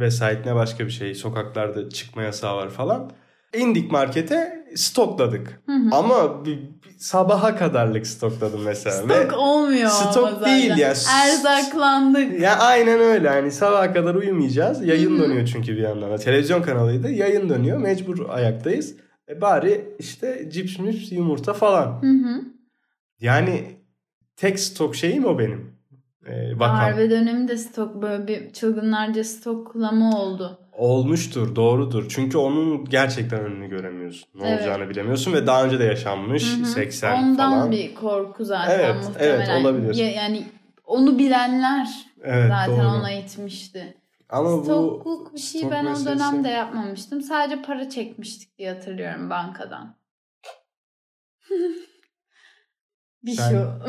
vesayet ne başka bir şey. Sokaklarda çıkma yasağı var falan. İndik markete stokladık. Hı hı. Ama bir, sabaha kadarlık stokladım mesela. Stok Ve olmuyor Stok değil ya. Erzaklandık. Ya aynen öyle. Hani sabaha kadar uyumayacağız. Yayın Hı-hı. dönüyor çünkü bir yandan. Televizyon kanalıydı. Yayın dönüyor. Mecbur ayaktayız. E bari işte cips mips yumurta falan. Hı-hı. Yani tek stok şeyim o benim. Ee, Darbe döneminde stok böyle bir çılgınlarca stoklama oldu olmuştur, doğrudur. Çünkü onun gerçekten önünü göremiyorsun. Ne evet. olacağını bilemiyorsun ve daha önce de yaşanmış Hı-hı. 80 Ondan falan. Ondan bir korku zaten evet, muhtemelen. Evet, olabilir. Yani onu bilenler evet, zaten doğru. ona itmişti. Ama Stokluk bu bir şey ben o dönemde yapmamıştım. Sadece para çekmiştik diye hatırlıyorum bankadan. bir Sen, şu.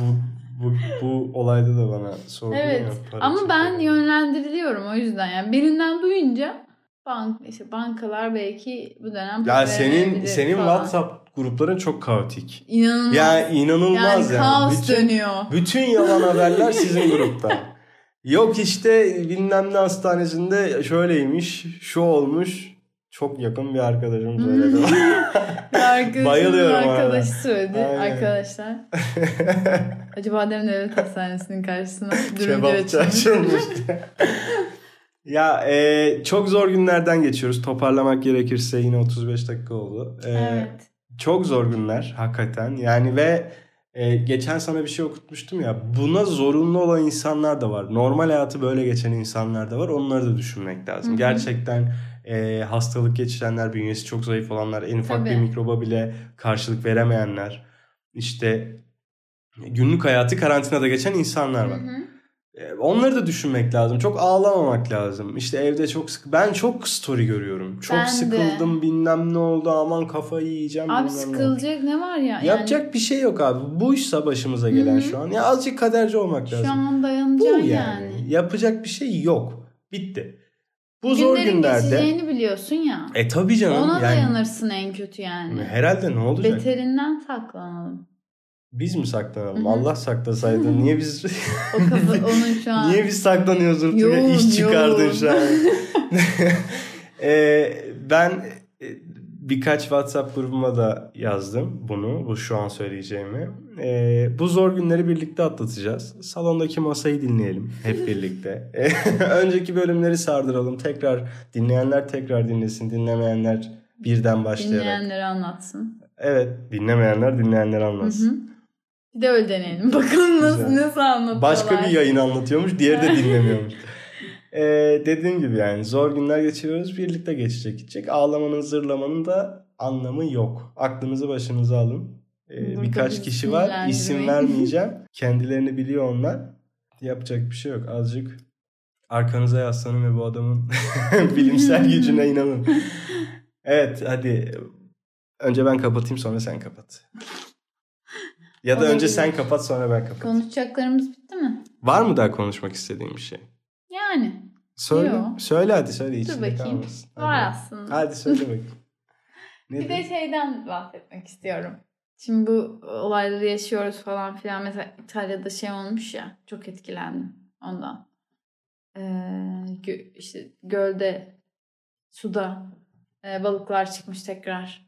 bu bu, bu olayda da bana sordu evet. ya. Ama çekiyor. ben yönlendiriliyorum o yüzden yani birinden duyunca bank işte bankalar belki bu dönem ya senin senin falan. WhatsApp grupların çok kaotik. İnanılmaz. Yani inanılmaz yani. yani. Kaos bütün, dönüyor. Bütün yalan haberler sizin grupta. Yok işte bilmem ne hastanesinde şöyleymiş, şu olmuş. Çok yakın bir arkadaşım söyledi. Bayılıyorum arkadaşı söyledi Aynen. arkadaşlar. Acaba demin devlet hastanesinin karşısına dürümcü açılmış. ya e, çok zor günlerden geçiyoruz. Toparlamak gerekirse yine 35 dakika oldu. E, evet. Çok zor günler hakikaten. Yani ve e, geçen sana bir şey okutmuştum ya. Buna zorunlu olan insanlar da var. Normal hayatı böyle geçen insanlar da var. Onları da düşünmek lazım. Hı-hı. Gerçekten e, hastalık geçirenler, bünyesi çok zayıf olanlar, en ufak Tabii. bir mikroba bile karşılık veremeyenler. İşte günlük hayatı karantinada geçen insanlar var. Hı hı. Onları da düşünmek lazım. Çok ağlamamak lazım. İşte evde çok sık ben çok story görüyorum. Çok ben sıkıldım de. bilmem ne oldu aman kafayı yiyeceğim. Abi sıkılacak ne. ne var ya? Yapacak yani... bir şey yok abi. Bu işse başımıza gelen Hı-hı. şu an. Ya azıcık kaderci olmak lazım. Şu an dayanacaksın yani. yani. Yapacak bir şey yok. Bitti. Bu zor Günlerin günlerde. geçeceğini biliyorsun ya. E tabii canım. Ona yani, dayanırsın en kötü yani. Herhalde ne olacak? Beterinden saklanalım. Biz mi saklanalım? Hı-hı. Allah saklasaydı. Niye biz... o kafa onun şu an... Niye biz saklanıyoruz? Yoğun, İş çıkardın yoğun. şu an. ee, ben birkaç WhatsApp grubuma da yazdım bunu. Bu şu an söyleyeceğimi. Ee, bu zor günleri birlikte atlatacağız. Salondaki masayı dinleyelim hep birlikte. Önceki bölümleri sardıralım. Tekrar dinleyenler tekrar dinlesin. Dinlemeyenler birden başlayarak. Dinleyenleri anlatsın. Evet dinlemeyenler dinleyenleri anlatsın. Hı hı. Bir de öyle deneyelim. Bakalım nasıl, nasıl anlatıyorlar. Başka bir yayın anlatıyormuş. Diğeri de dinlemiyormuş. Ee, dediğim gibi yani zor günler geçiriyoruz. Birlikte geçecek gidecek. Ağlamanın zırlamanın da anlamı yok. Aklınızı başınıza alın. Ee, birkaç kişi var. İsim vermeyeceğim. Kendilerini biliyor onlar. Yapacak bir şey yok. Azıcık arkanıza yaslanın ve bu adamın bilimsel gücüne inanın. Evet hadi. Önce ben kapatayım sonra sen kapat. Ya da Olabilir. önce sen kapat sonra ben kapat. Konuşacaklarımız bitti mi? Var mı daha konuşmak istediğin bir şey? Yani. Söyle. Yok. Söyle hadi söyle. Dur bakayım. Kalmasın. Hadi. Var aslında. Hadi söyle bakayım. bir de şeyden bahsetmek istiyorum. Şimdi bu olayları yaşıyoruz falan filan. Mesela İtalya'da şey olmuş ya. Çok etkilendim ondan. Ee, gö- işte gölde, suda e, balıklar çıkmış tekrar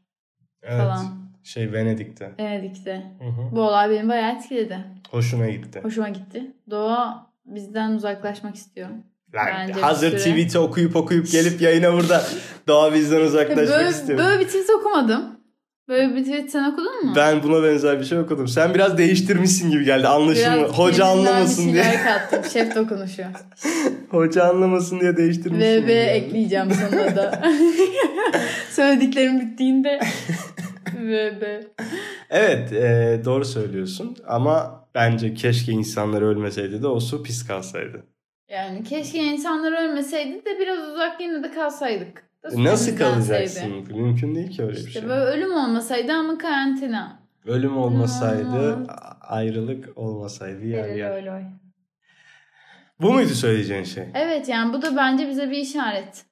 evet. falan. Şey Venedik'te. Venedik'te. Hı hı. Bu olay beni bayağı etkiledi. Hoşuna gitti. Hoşuma gitti. Doğa bizden uzaklaşmak istiyor. Lan, hazır tweet'i okuyup okuyup gelip yayına burada doğa bizden uzaklaşmak böyle, istiyorum. Böyle bir tweet okumadım. Böyle bir tweet sen okudun mu? Ben buna benzer bir şey okudum. Sen biraz değiştirmişsin gibi geldi anlaşılma. Biraz Hoca anlamasın diye. Biraz kattım. Şef dokunuşu. Hoca anlamasın diye değiştirmişsin. Ve ekleyeceğim sonuna da. Söylediklerim bittiğinde. Ve. Evet e, doğru söylüyorsun ama bence keşke insanlar ölmeseydi de o su pis kalsaydı. Yani keşke insanlar ölmeseydi de biraz uzak yine de kalsaydık. Da Nasıl kalacaksın? Mümkün değil ki öyle işte bir şey. Böyle ölüm olmasaydı ama karantina. Ölüm olmasaydı, Olmaz. ayrılık olmasaydı yer yer. Öyle öyle. Bu muydu söyleyeceğin şey? Evet yani bu da bence bize bir işaret.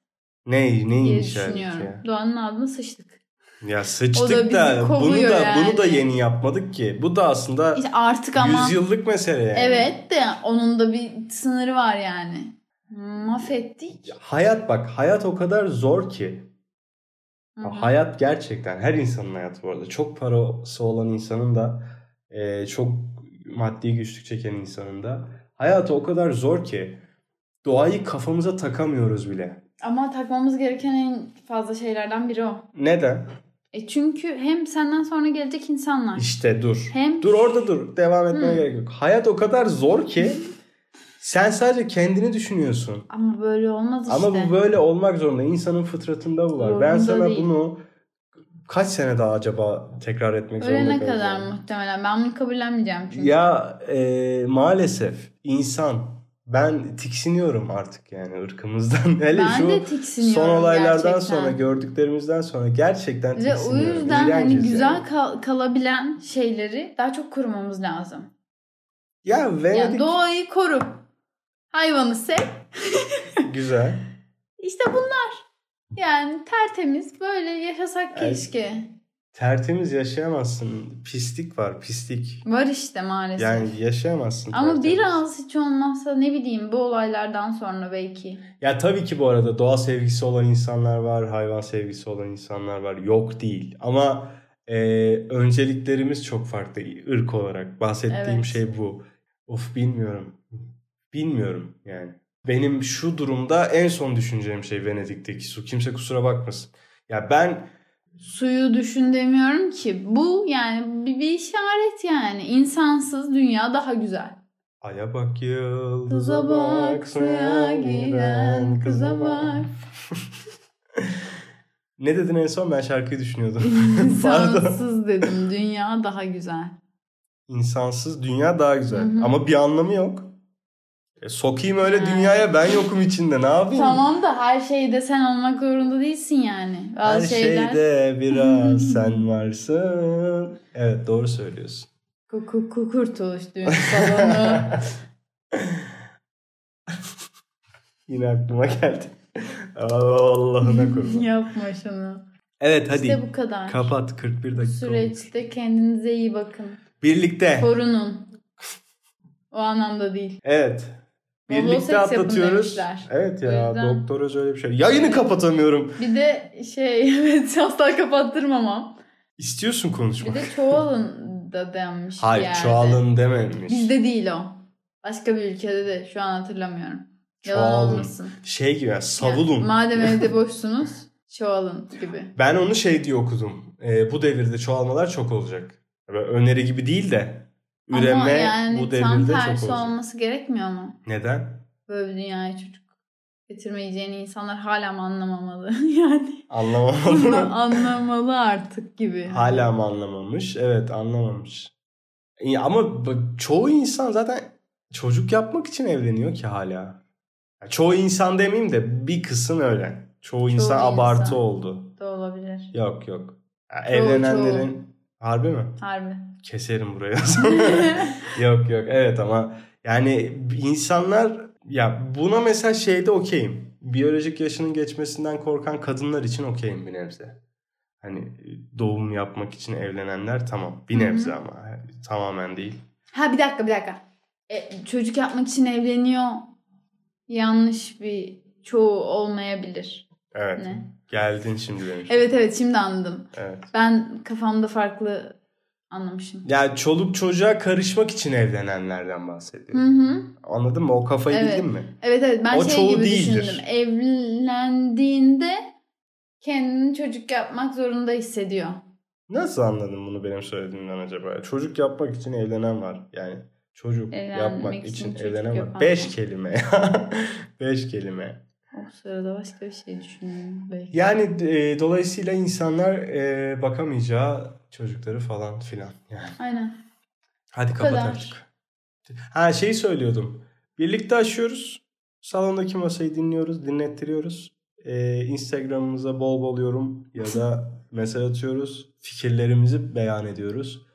Ne, neyin işareti ya? Doğanın ağzına sıçtık. Ya sıçtık da, da bunu da yani. bunu da yeni yapmadık ki. Bu da aslında işte artık ama yüzyıllık mesele yani. Evet de onun da bir sınırı var yani. Mahvettik. Hayat bak hayat o kadar zor ki. Hı-hı. Hayat gerçekten her insanın hayatı bu arada. Çok parası olan insanın da e, çok maddi güçlük çeken insanın da hayatı o kadar zor ki doğayı kafamıza takamıyoruz bile. Ama takmamız gereken en fazla şeylerden biri o. Neden? E çünkü hem senden sonra gelecek insanlar. İşte dur. Hem dur orada dur. Devam etmeye Hı. gerek yok. Hayat o kadar zor ki sen sadece kendini düşünüyorsun. Ama böyle olmaz işte. Ama bu böyle olmak zorunda. İnsanın fıtratında bu var. Zorunda ben sana değil. bunu kaç sene daha acaba tekrar etmek Ölene zorunda kalacağım. Kadar muhtemelen. Ben bunu kabullenmeyeceğim çünkü. Ya e, maalesef insan ben tiksiniyorum artık yani ırkımızdan. Hele ben şu de tiksiniyorum son olaylardan gerçekten. sonra gördüklerimizden sonra gerçekten tiksiniyorum. Ve o yüzden hani güzel yani. kal- kalabilen şeyleri daha çok korumamız lazım. Ya Venedik... Yani doğayı koru. Hayvanı sev. güzel. İşte bunlar. Yani tertemiz böyle yaşasak yani, keşke tertemiz yaşayamazsın. Pislik var, pislik. Var işte maalesef. Yani yaşayamazsın. Ama tertemiz. biraz hiç olmazsa ne bileyim bu olaylardan sonra belki. Ya tabii ki bu arada doğa sevgisi olan insanlar var, hayvan sevgisi olan insanlar var. Yok değil. Ama e, önceliklerimiz çok farklı ırk olarak. Bahsettiğim evet. şey bu. Of bilmiyorum. Bilmiyorum yani. Benim şu durumda en son düşüneceğim şey Venedik'teki su. Kimse kusura bakmasın. Ya ben suyu düşün demiyorum ki. Bu yani bir, bir işaret yani. İnsansız dünya daha güzel. Aya bak yıldıza bak suya giren kıza bak. ne dedin en son? Ben şarkıyı düşünüyordum. İnsansız dedim. Dünya daha güzel. İnsansız dünya daha güzel. Hı hı. Ama bir anlamı yok. E, sokayım öyle yani. dünyaya ben yokum içinde ne yapayım? Tamam da her şeyde sen olmak zorunda değilsin yani. Bazı her şeyler... şeyde biraz sen varsın. Evet doğru söylüyorsun. Kurtuluş düğün salonu. Yine aklıma geldi. Allah'ına kurban. Yapma şunu. Evet hadi. İşte bu kadar. Kapat 41 dakika. Süreçte olmuş. kendinize iyi bakın. Birlikte. Korunun. O anlamda değil. Evet. Birlikte atlatıyoruz. Evet ya yüzden- doktor Öz öyle bir şey. Yayını kapatamıyorum. Bir de şey evet asla kapattırmamam. İstiyorsun Bir konuşmak. de çoğalın da denmiş bir Hayır yerde. çoğalın dememiş. Bizde değil o. Başka bir ülkede de şu an hatırlamıyorum. Yalan Çoğalın. olmasın. Şey gibi yani, Yani savulun. madem evde boşsunuz çoğalın gibi. Ben onu şey diye okudum. Ee, bu devirde çoğalmalar çok olacak. Böyle öneri gibi değil de üreme Ama yani bu tam devirde çok tersi olacak. olması gerekmiyor mu? Neden? Böyle bir dünyaya çocuk getirmeyeceğini insanlar hala mı anlamamalı? yani Anlamadım. anlamalı artık gibi. Hala mı anlamamış? Evet anlamamış. Ama çoğu insan zaten çocuk yapmak için evleniyor ki hala. Çoğu insan demeyeyim de bir kısım öyle. Çoğu insan insan. abartı oldu. Da olabilir. Yok yok. Çoğu, evlenenlerin harbi mi? Harbi. Keserim buraya. yok yok evet ama yani insanlar ya buna mesela şeyde okeyim. Biyolojik yaşının geçmesinden korkan kadınlar için okeyim bir nebze. Hani doğum yapmak için evlenenler tamam. Bir nebze ama tamamen değil. ha bir dakika bir dakika. E, çocuk yapmak için evleniyor. Yanlış bir çoğu olmayabilir. Evet. Ne? Geldin şimdi demiş. Evet evet şimdi anladım. Evet. Ben kafamda farklı anlamışım. Yani çoluk çocuğa karışmak için evlenenlerden Hı bahsediyorum. hı. Anladın mı? O kafayı Evet. bildin mi? Evet evet ben O şey çoğu gibi değildir. düşündüm. Evlendiğinde kendini çocuk yapmak zorunda hissediyor. Nasıl anladın bunu benim söylediğimden acaba? Çocuk yapmak için evlenen var. Yani çocuk Evlenmek yapmak için için çocuk evlenen var. Beş kelime. Beş kelime. O sırada başka bir şey düşünüyorum belki. Yani e, dolayısıyla insanlar e, bakamayacağı çocukları falan filan. Yani. Aynen. Hadi Bu kapat kadar. artık. Ha şeyi söylüyordum. Birlikte aşıyoruz. Salondaki masayı dinliyoruz, dinlettiriyoruz. Ee, Instagram'ımıza bol bol yorum ya da mesaj atıyoruz. Fikirlerimizi beyan ediyoruz.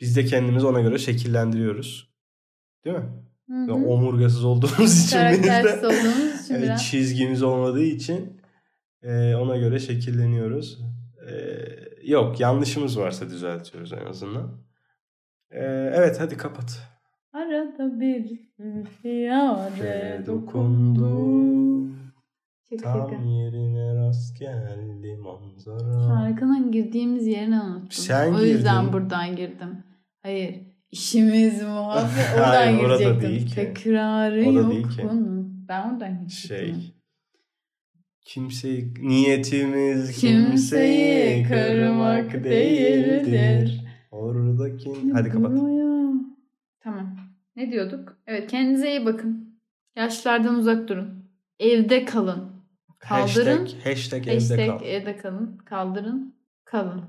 Biz de kendimizi ona göre şekillendiriyoruz. Değil mi? Hı Ve omurgasız olduğumuz için biz de olduğumuz için yani biraz. çizgimiz olmadığı için e, ona göre şekilleniyoruz. E, yok yanlışımız varsa düzeltiyoruz en azından. E, evet hadi kapat. Arada bir yare Şöyle dokundu. şaka. Tam yerine rast geldi manzara. Şarkının girdiğimiz yerini unuttum. Sen o yüzden girdin. buradan girdim. Hayır. İşimiz muhabbet. Hayır, Oradan orada girecektim. değil ki. Tekrarı yok değil ki. bunun. Ben oradan girecektim. Şey kimseyi niyetimiz Kimseyi kırmak değildir. Oradaki hadi kapat. Tamam. Ne diyorduk? Evet kendinize iyi bakın. Yaşlılardan uzak durun. Evde kalın. Kaldırın. Hashtag, hashtag evde Hashtag kal. evde kalın. Kaldırın. Kalın.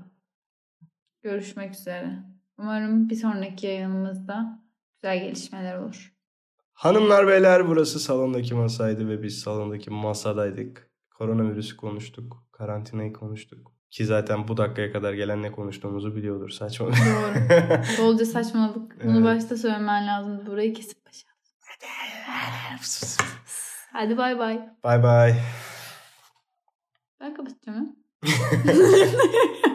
Görüşmek üzere. Umarım bir sonraki yayınımızda güzel gelişmeler olur. Hanımlar beyler burası salondaki masaydı ve biz salondaki masadaydık. Koronavirüsü konuştuk. Karantinayı konuştuk. Ki zaten bu dakikaya kadar gelen ne konuştuğumuzu biliyordur. Saçma. Doğru. Bolca saçmalık. Bunu Evet. başta söylemen lazım. Burayı kesip başa. Hadi bay bay. Bye bye. Ben kapatacağım. ha?